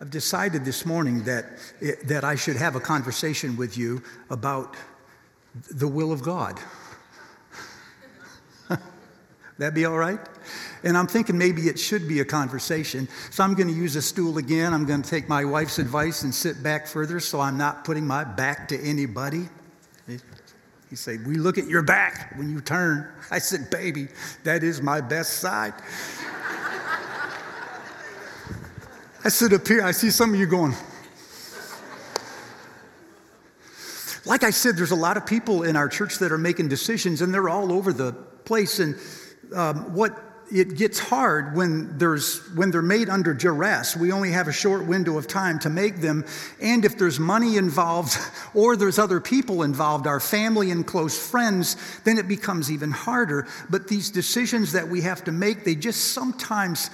I've decided this morning that, eh, that I should have a conversation with you about the will of God. That be all right? And I'm thinking maybe it should be a conversation. So I'm going to use a stool again. I'm going to take my wife's advice and sit back further so I'm not putting my back to anybody. He said, We look at your back when you turn. I said, Baby, that is my best side. I sit up here, I see some of you going. Like I said, there's a lot of people in our church that are making decisions, and they're all over the place. And um, what it gets hard when there's when they're made under duress we only have a short window of time to make them and if there's money involved or there's other people involved our family and close friends then it becomes even harder but these decisions that we have to make they just sometimes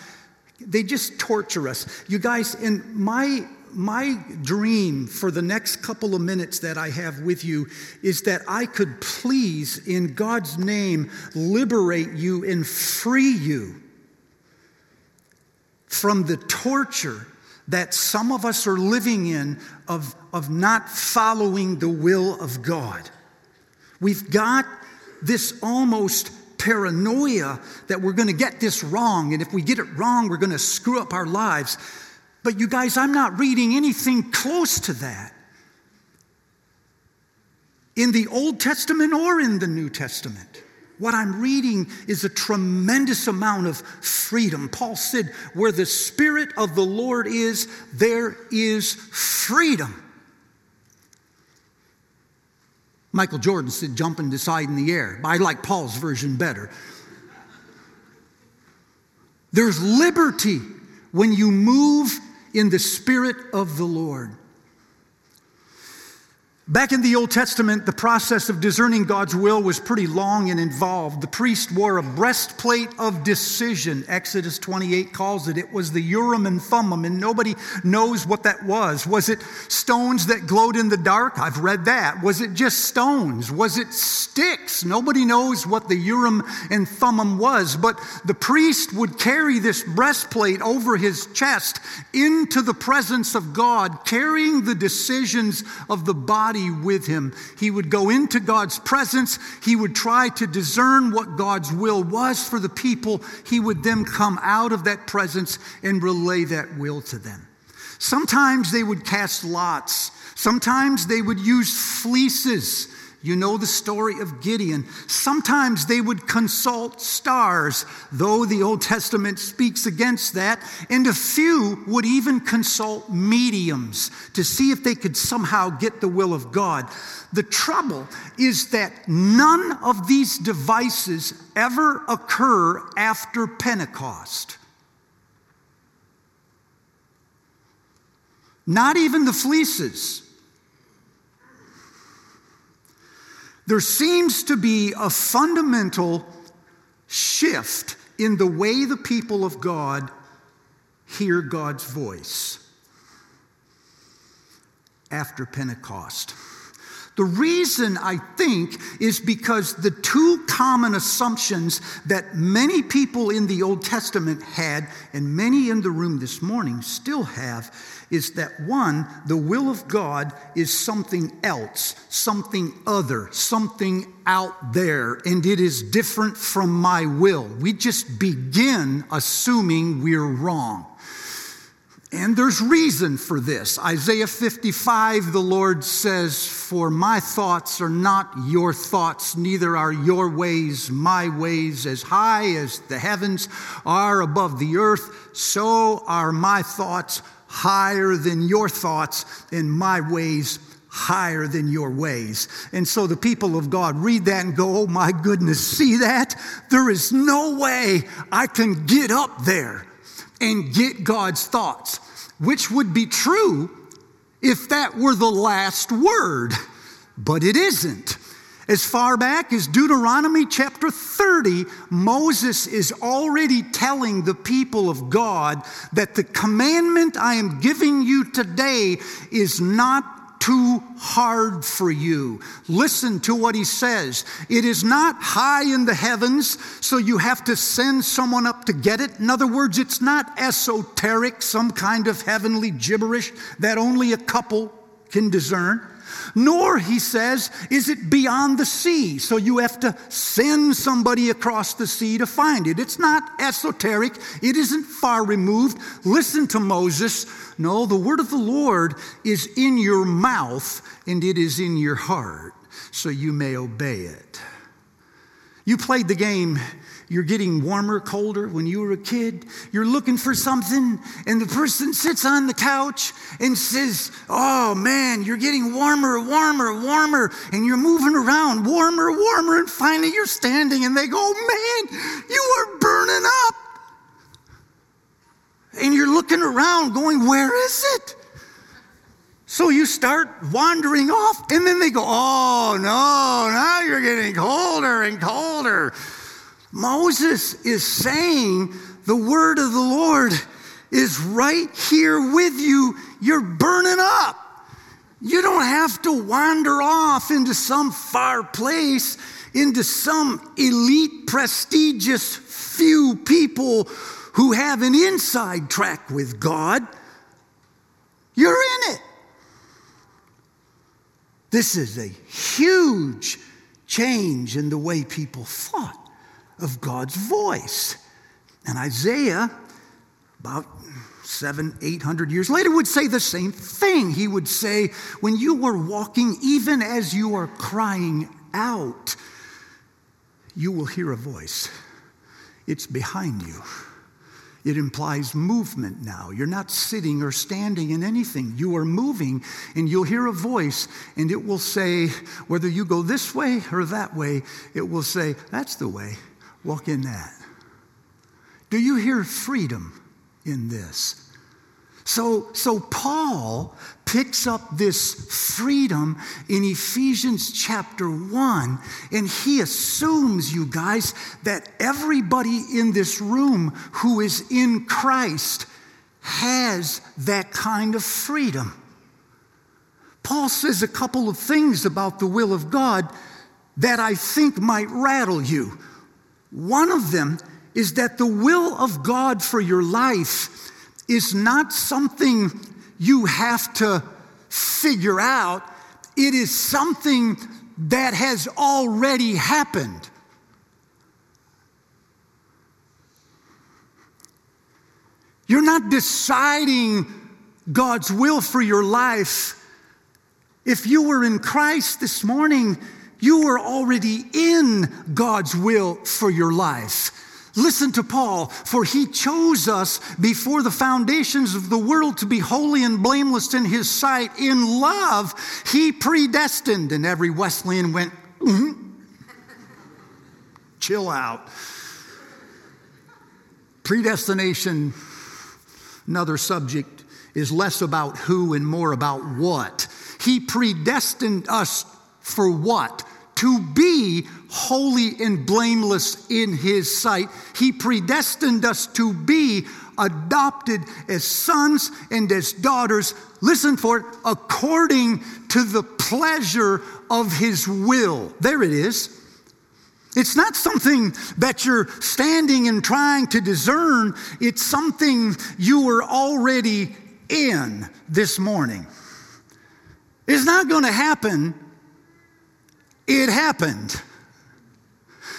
they just torture us you guys in my my dream for the next couple of minutes that I have with you is that I could please, in God's name, liberate you and free you from the torture that some of us are living in of, of not following the will of God. We've got this almost paranoia that we're going to get this wrong, and if we get it wrong, we're going to screw up our lives. But you guys, I'm not reading anything close to that in the Old Testament or in the New Testament. What I'm reading is a tremendous amount of freedom. Paul said, Where the Spirit of the Lord is, there is freedom. Michael Jordan said, Jump and decide in the air. I like Paul's version better. There's liberty when you move in the Spirit of the Lord. Back in the Old Testament, the process of discerning God's will was pretty long and involved. The priest wore a breastplate of decision. Exodus 28 calls it. It was the Urim and Thummim, and nobody knows what that was. Was it stones that glowed in the dark? I've read that. Was it just stones? Was it sticks? Nobody knows what the Urim and Thummim was, but the priest would carry this breastplate over his chest into the presence of God, carrying the decisions of the body body with him. He would go into God's presence. He would try to discern what God's will was for the people. He would then come out of that presence and relay that will to them. Sometimes they would cast lots. Sometimes they would use fleeces you know the story of Gideon. Sometimes they would consult stars, though the Old Testament speaks against that, and a few would even consult mediums to see if they could somehow get the will of God. The trouble is that none of these devices ever occur after Pentecost. Not even the fleeces. There seems to be a fundamental shift in the way the people of God hear God's voice after Pentecost. The reason I think is because the two common assumptions that many people in the Old Testament had, and many in the room this morning still have, is that one, the will of God is something else, something other, something out there, and it is different from my will. We just begin assuming we're wrong. And there's reason for this. Isaiah 55, the Lord says, For my thoughts are not your thoughts, neither are your ways my ways. As high as the heavens are above the earth, so are my thoughts higher than your thoughts, and my ways higher than your ways. And so the people of God read that and go, Oh my goodness, see that? There is no way I can get up there and get God's thoughts, which would be true if that were the last word, but it isn't. As far back as Deuteronomy chapter 30, Moses is already telling the people of God that the commandment I am giving you today is not too hard for you. Listen to what he says. It is not high in the heavens, so you have to send someone up to get it. In other words, it's not esoteric, some kind of heavenly gibberish that only a couple can discern. Nor, he says, is it beyond the sea, so you have to send somebody across the sea to find it. It's not esoteric, it isn't far removed. Listen to Moses. No, the word of the Lord is in your mouth and it is in your heart, so you may obey it. You played the game you're getting warmer, colder when you were a kid. You're looking for something, and the person sits on the couch and says, Oh man, you're getting warmer, warmer, warmer. And you're moving around, warmer, warmer. And finally you're standing, and they go, Man, you are burning up. And you're looking around, going, Where is it? So you start wandering off, and then they go, Oh no, now you're getting colder and colder. Moses is saying the word of the Lord is right here with you. You're burning up. You don't have to wander off into some far place, into some elite, prestigious few people who have an inside track with God. You're in. This is a huge change in the way people thought of God's voice. And Isaiah, about seven, eight hundred years later, would say the same thing. He would say, When you were walking, even as you are crying out, you will hear a voice. It's behind you. It implies movement now. You're not sitting or standing in anything. You are moving, and you'll hear a voice, and it will say, whether you go this way or that way, it will say, That's the way. Walk in that. Do you hear freedom in this? So, so Paul picks up this freedom in Ephesians chapter 1, and he assumes, you guys, that everybody in this room who is in Christ has that kind of freedom. Paul says a couple of things about the will of God that I think might rattle you. One of them is that the will of God for your life is not something you have to figure out, it is something that has already happened. You're not deciding God's will for your life. If you were in Christ this morning, you were already in God's will for your life. Listen to Paul, for he chose us before the foundations of the world to be holy and blameless in his sight. In love, he predestined. And every Wesleyan went, mm-hmm. chill out. Predestination, another subject, is less about who and more about what. He predestined us for what? to be holy and blameless in his sight. He predestined us to be adopted as sons and as daughters. Listen for it, according to the pleasure of his will. There it is. It's not something that you're standing and trying to discern, it's something you were already in this morning. It's not going to happen it happened.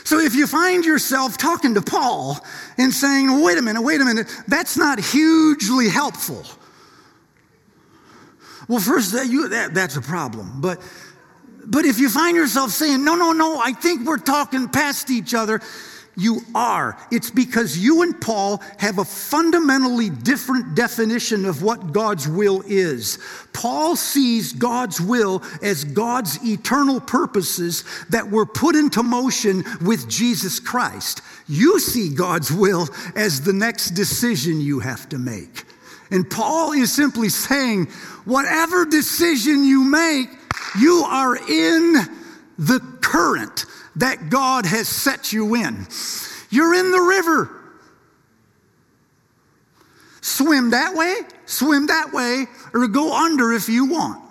So if you find yourself talking to Paul and saying, wait a minute, wait a minute, that's not hugely helpful. Well, first, that, you, that, that's a problem. But, but if you find yourself saying, no, no, no, I think we're talking past each other, you are. It's because you and Paul have a fundamentally different definition of what God's will is. Paul sees God's will as God's eternal purposes that were put into motion with Jesus Christ. You see God's will as the next decision you have to make. And Paul is simply saying, whatever decision you make, you are in the current that God has set you in. You're in the river. Swim that way, swim that way, or go under if you want.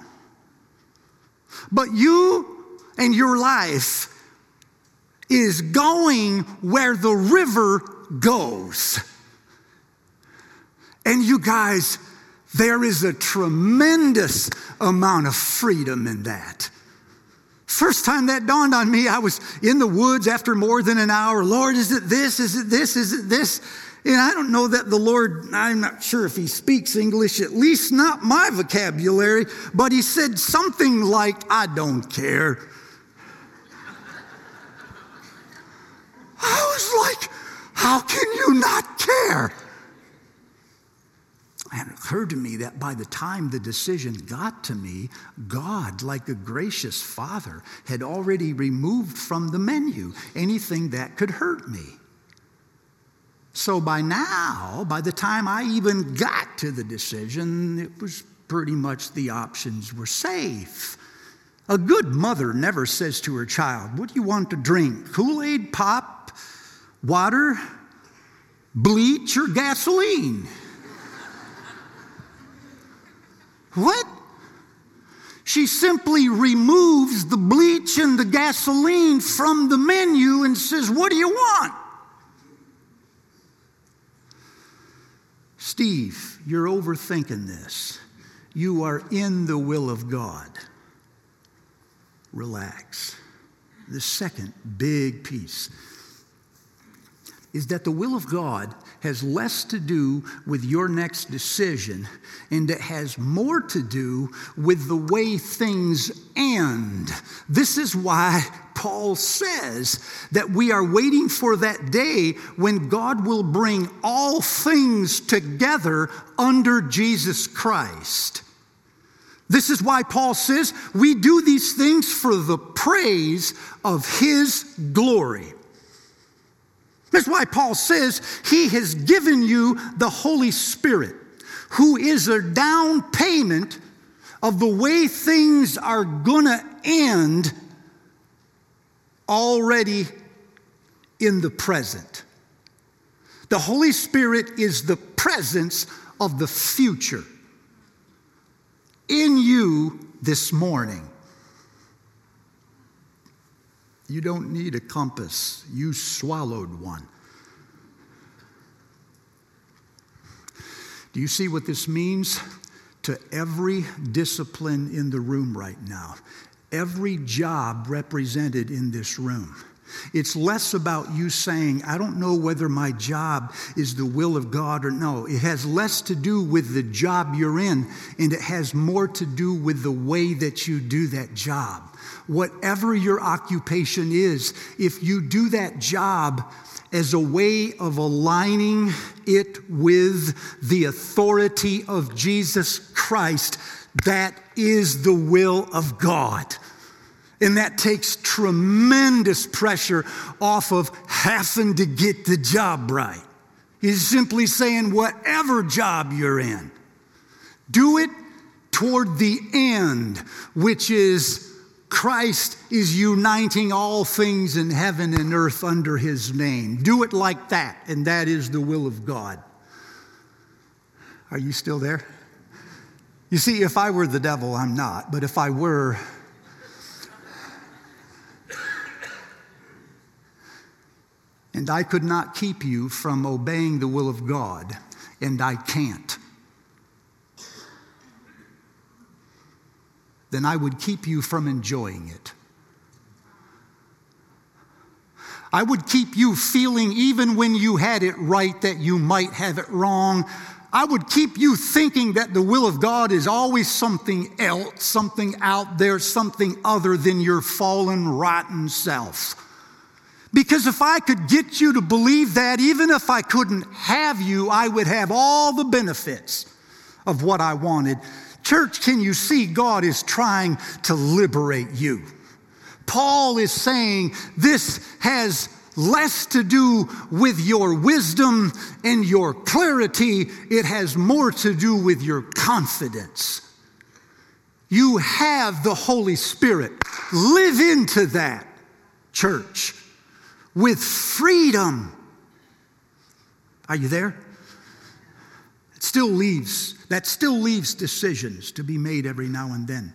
But you and your life is going where the river goes. And you guys, there is a tremendous amount of freedom in that. First time that dawned on me, I was in the woods after more than an hour. Lord, is it this? Is it this? Is it this? And I don't know that the Lord, I'm not sure if he speaks English, at least not my vocabulary, but he said something like, I don't care. I was like, how can you not care? And it occurred to me that by the time the decision got to me, God, like a gracious father, had already removed from the menu anything that could hurt me. So by now, by the time I even got to the decision, it was pretty much the options were safe. A good mother never says to her child, What do you want to drink? Kool Aid, pop, water, bleach, or gasoline? What? She simply removes the bleach and the gasoline from the menu and says, What do you want? Steve, you're overthinking this. You are in the will of God. Relax. The second big piece is that the will of God has less to do with your next decision and it has more to do with the way things end. This is why Paul says that we are waiting for that day when God will bring all things together under Jesus Christ. This is why Paul says we do these things for the praise of his glory. That's why Paul says he has given you the Holy Spirit, who is a down payment of the way things are going to end already in the present. The Holy Spirit is the presence of the future in you this morning. You don't need a compass, you swallowed one. Do you see what this means to every discipline in the room right now? Every job represented in this room. It's less about you saying, I don't know whether my job is the will of God or no. It has less to do with the job you're in, and it has more to do with the way that you do that job. Whatever your occupation is, if you do that job as a way of aligning it with the authority of Jesus Christ, that is the will of God. And that takes tremendous pressure off of having to get the job right. He's simply saying, whatever job you're in, do it toward the end, which is Christ is uniting all things in heaven and earth under his name. Do it like that, and that is the will of God. Are you still there? You see, if I were the devil, I'm not, but if I were, and I could not keep you from obeying the will of God, and I can't, then I would keep you from enjoying it. I would keep you feeling, even when you had it right, that you might have it wrong. I would keep you thinking that the will of God is always something else, something out there, something other than your fallen, rotten self. Because if I could get you to believe that, even if I couldn't have you, I would have all the benefits of what I wanted. Church, can you see God is trying to liberate you? Paul is saying this has less to do with your wisdom and your clarity, it has more to do with your confidence. You have the Holy Spirit. Live into that, church with freedom. Are you there? Still leaves, that still leaves decisions to be made every now and then.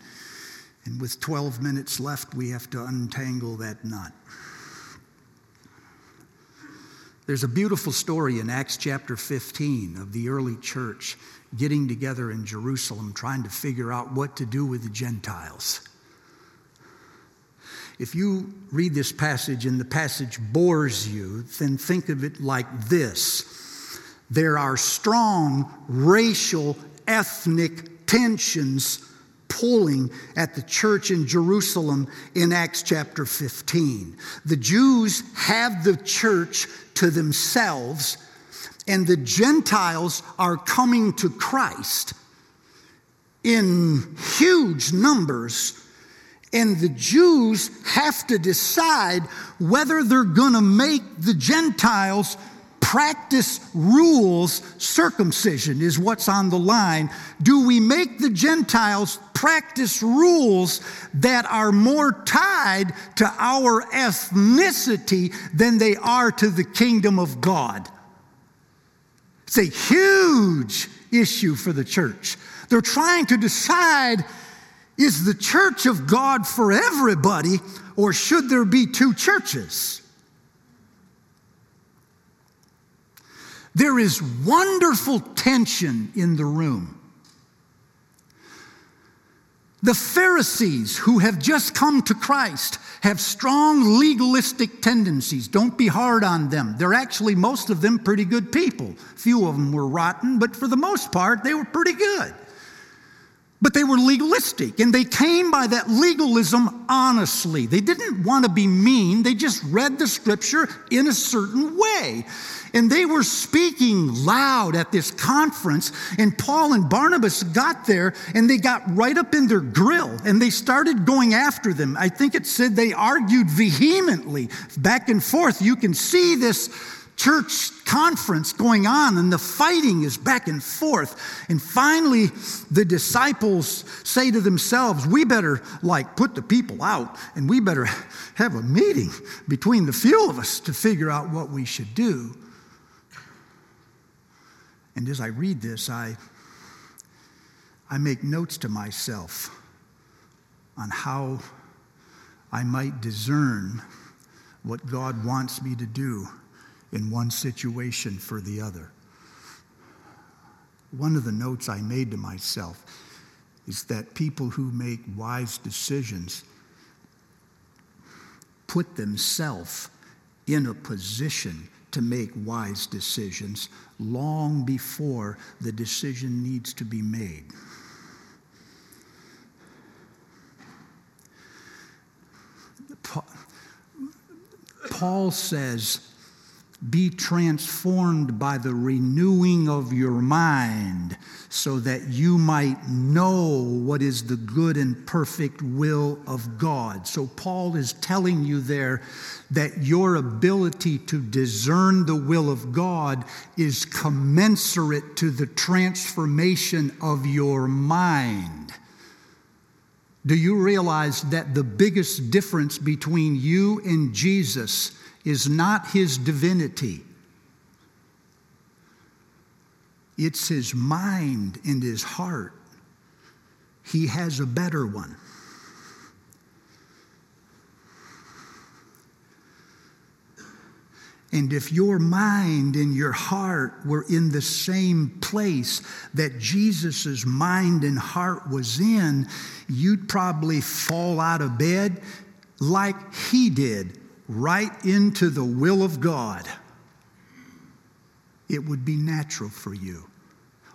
And with 12 minutes left, we have to untangle that knot. There's a beautiful story in Acts chapter 15 of the early church getting together in Jerusalem trying to figure out what to do with the Gentiles. If you read this passage and the passage bores you, then think of it like this there are strong racial, ethnic tensions pulling at the church in Jerusalem in Acts chapter 15. The Jews have the church to themselves, and the Gentiles are coming to Christ in huge numbers. And the Jews have to decide whether they're going to make the Gentiles practice rules, circumcision is what's on the line. Do we make the Gentiles practice rules that are more tied to our ethnicity than they are to the kingdom of God? It's a huge issue for the church. They're trying to decide is the church of God for everybody, or should there be two churches? There is wonderful tension in the room. The Pharisees who have just come to Christ have strong legalistic tendencies. Don't be hard on them. They're actually, most of them, pretty good people. Few of them were rotten, but for the most part, they were pretty good. But they were legalistic, and they came by that legalism honestly. They didn't want to be mean, they just read the scripture in a certain way. And they were speaking loud at this conference, and Paul and Barnabas got there and they got right up in their grill and they started going after them. I think it said they argued vehemently back and forth. You can see this church conference going on and the fighting is back and forth. And finally, the disciples say to themselves, We better like put the people out and we better have a meeting between the few of us to figure out what we should do. And as I read this, I, I make notes to myself on how I might discern what God wants me to do in one situation for the other. One of the notes I made to myself is that people who make wise decisions put themselves in a position to make wise decisions long before the decision needs to be made. Paul says be transformed by the renewing of your mind, so that you might know what is the good and perfect will of God. So, Paul is telling you there that your ability to discern the will of God is commensurate to the transformation of your mind. Do you realize that the biggest difference between you and Jesus? Is not his divinity, it's his mind and his heart. He has a better one. And if your mind and your heart were in the same place that Jesus' mind and heart was in, you'd probably fall out of bed like he did right into the will of God, it would be natural for you.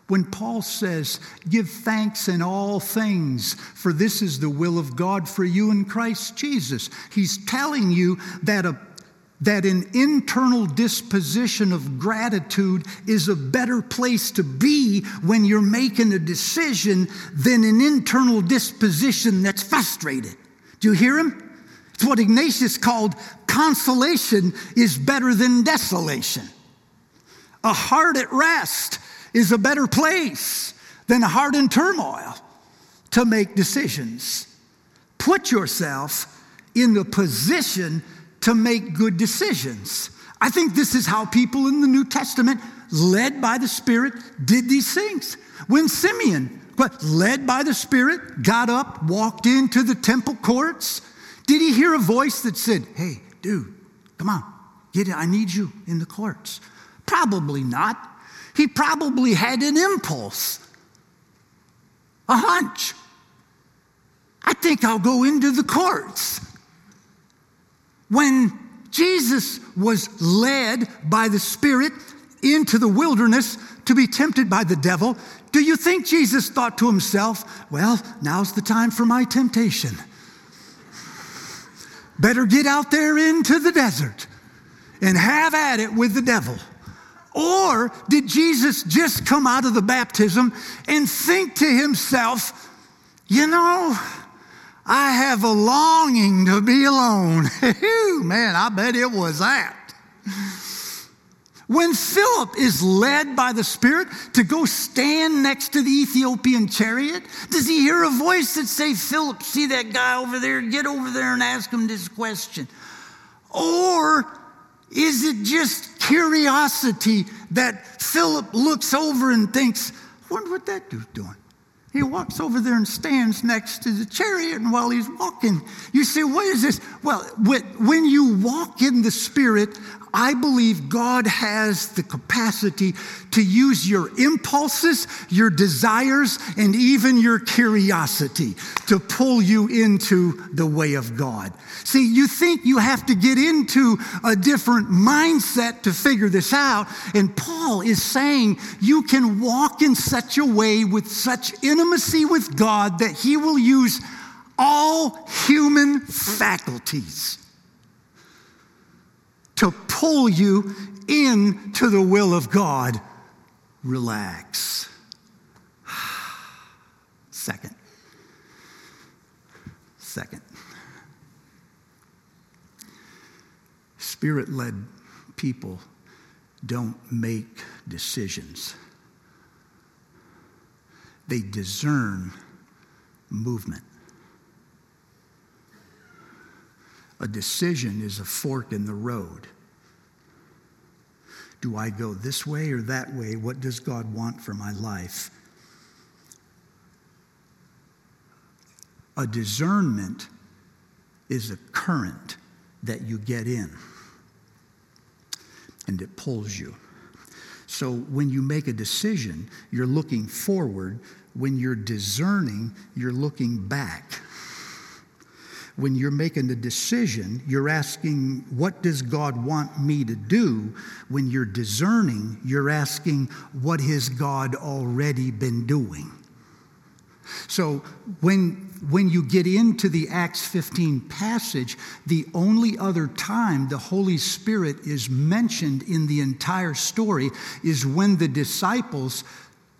When Paul says, Give thanks in all things, for this is the will of God for you in Christ Jesus, he's telling you that, a, that an internal disposition of gratitude is a better place to be when you're making a decision than an internal disposition that's frustrated. Do you hear him? It's what Ignatius called consolation is better than desolation. A heart at rest is a better place than a heart in turmoil to make decisions. Put yourself in the position to make good decisions. I think this is how people in the New Testament, led by the Spirit, did these things. When Simeon led by the Spirit, got up, walked into the temple courts. Did he hear a voice that said, Hey, dude, come on, get it. I need you in the courts? Probably not. He probably had an impulse, a hunch. I think I'll go into the courts. When Jesus was led by the Spirit into the wilderness to be tempted by the devil, do you think Jesus thought to himself, well, now's the time for my temptation? Better get out there into the desert and have at it with the devil. Or did Jesus just come out of the baptism and think to himself, you know, I have a longing to be alone. Man, I bet it was that. When Philip is led by the Spirit to go stand next to the Ethiopian chariot, does he hear a voice that say, Philip, see that guy over there? Get over there and ask him this question. Or is it just curiosity that Philip looks over and thinks, I wonder what that dude's doing? He walks over there and stands next to the chariot, and while he's walking, you say, What is this? Well, when you walk in the Spirit, I believe God has the capacity to use your impulses, your desires, and even your curiosity to pull you into the way of God. See, you think you have to get into a different mindset to figure this out. And Paul is saying you can walk in such a way with such intimacy with God that he will use all human faculties to pull you into the will of God. Relax. Second. Second. Spirit led people don't make decisions, they discern movement. A decision is a fork in the road. Do I go this way or that way? What does God want for my life? A discernment is a current that you get in and it pulls you. So when you make a decision, you're looking forward. When you're discerning, you're looking back. When you're making a decision, you're asking, What does God want me to do? When you're discerning, you're asking, What has God already been doing? So when when you get into the Acts 15 passage, the only other time the Holy Spirit is mentioned in the entire story is when the disciples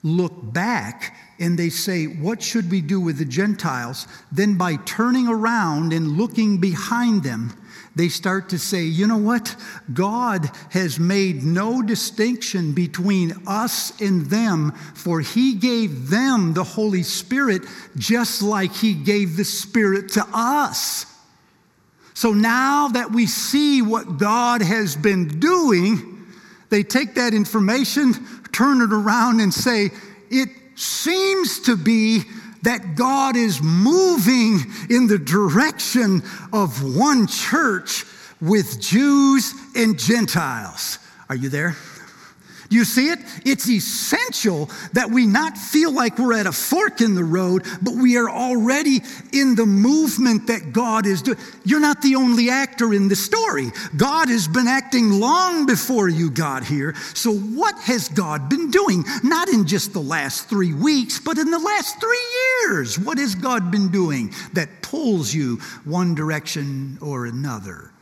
look back and they say, What should we do with the Gentiles? Then, by turning around and looking behind them, they start to say, you know what? God has made no distinction between us and them, for He gave them the Holy Spirit just like He gave the Spirit to us. So now that we see what God has been doing, they take that information, turn it around, and say, it seems to be that God is moving in the direction of one church with Jews and Gentiles. Are you there? You see it? It's essential that we not feel like we're at a fork in the road, but we are already in the movement that God is doing. You're not the only actor in the story. God has been acting long before you got here. So, what has God been doing? Not in just the last three weeks, but in the last three years. What has God been doing that pulls you one direction or another?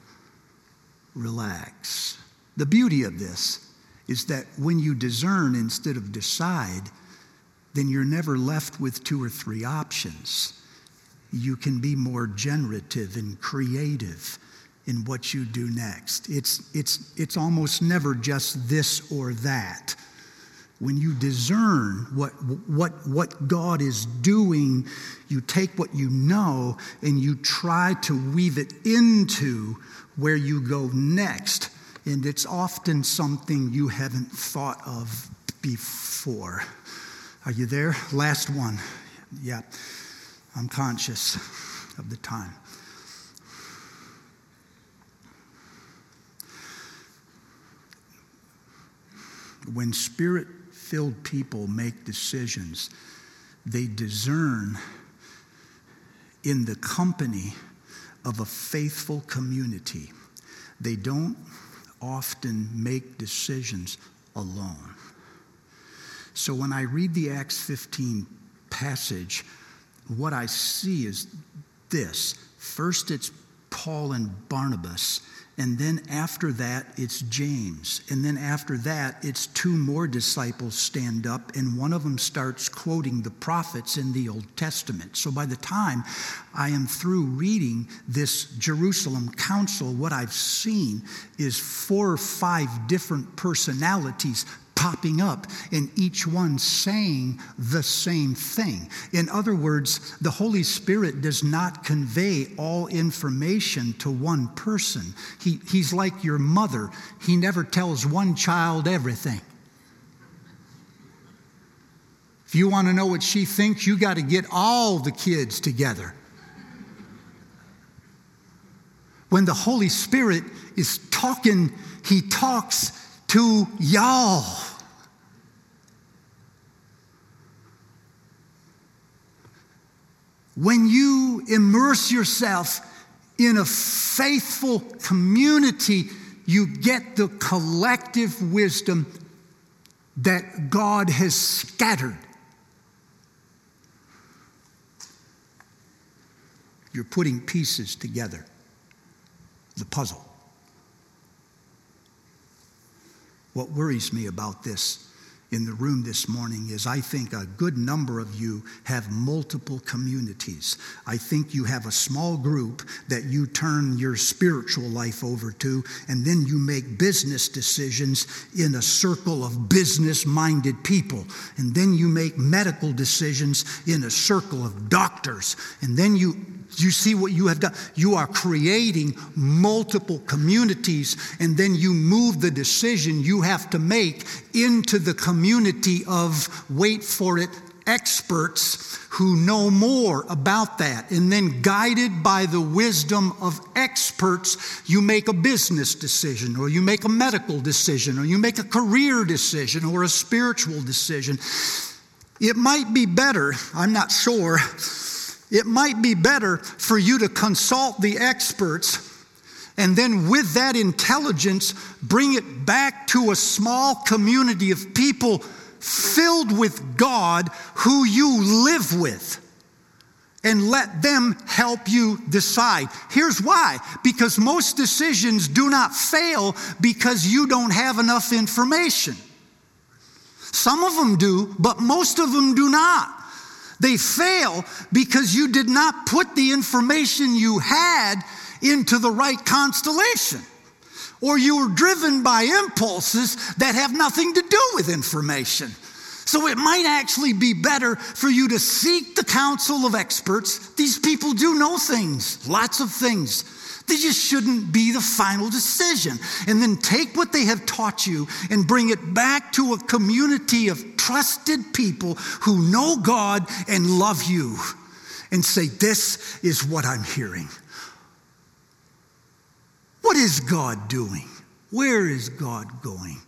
Relax. The beauty of this is that when you discern instead of decide, then you're never left with two or three options. You can be more generative and creative in what you do next. It's, it's, it's almost never just this or that. When you discern what, what, what God is doing, you take what you know and you try to weave it into where you go next and it's often something you haven't thought of before. Are you there? Last one. Yeah, I'm conscious of the time. When spirit filled people make decisions, they discern in the company of a faithful community. They don't often make decisions alone. So when I read the Acts 15 passage, what I see is this. First, it's Paul and Barnabas and then after that, it's James. And then after that, it's two more disciples stand up, and one of them starts quoting the prophets in the Old Testament. So by the time I am through reading this Jerusalem Council, what I've seen is four or five different personalities popping up and each one saying the same thing. In other words, the Holy Spirit does not convey all information to one person. He, he's like your mother, He never tells one child everything. If you want to know what she thinks, you got to get all the kids together. When the Holy Spirit is talking, He talks to y'all. When you immerse yourself in a faithful community, you get the collective wisdom that God has scattered. You're putting pieces together, the puzzle. What worries me about this in the room this morning is I think a good number of you have multiple communities. I think you have a small group that you turn your spiritual life over to, and then you make business decisions in a circle of business minded people. And then you make medical decisions in a circle of doctors. And then you you see what you have done? You are creating multiple communities, and then you move the decision you have to make into the community of, wait for it, experts who know more about that. And then, guided by the wisdom of experts, you make a business decision, or you make a medical decision, or you make a career decision, or a spiritual decision. It might be better, I'm not sure it might be better for you to consult the experts and then, with that intelligence, bring it back to a small community of people filled with God who you live with and let them help you decide. Here's why because most decisions do not fail because you don't have enough information. Some of them do, but most of them do not. They fail because you did not put the information you had into the right constellation. Or you were driven by impulses that have nothing to do with information. So it might actually be better for you to seek the counsel of experts. These people do know things, lots of things. They just shouldn't be the final decision. And then take what they have taught you and bring it back to a community of trusted people who know God and love you and say, This is what I'm hearing. What is God doing? Where is God going?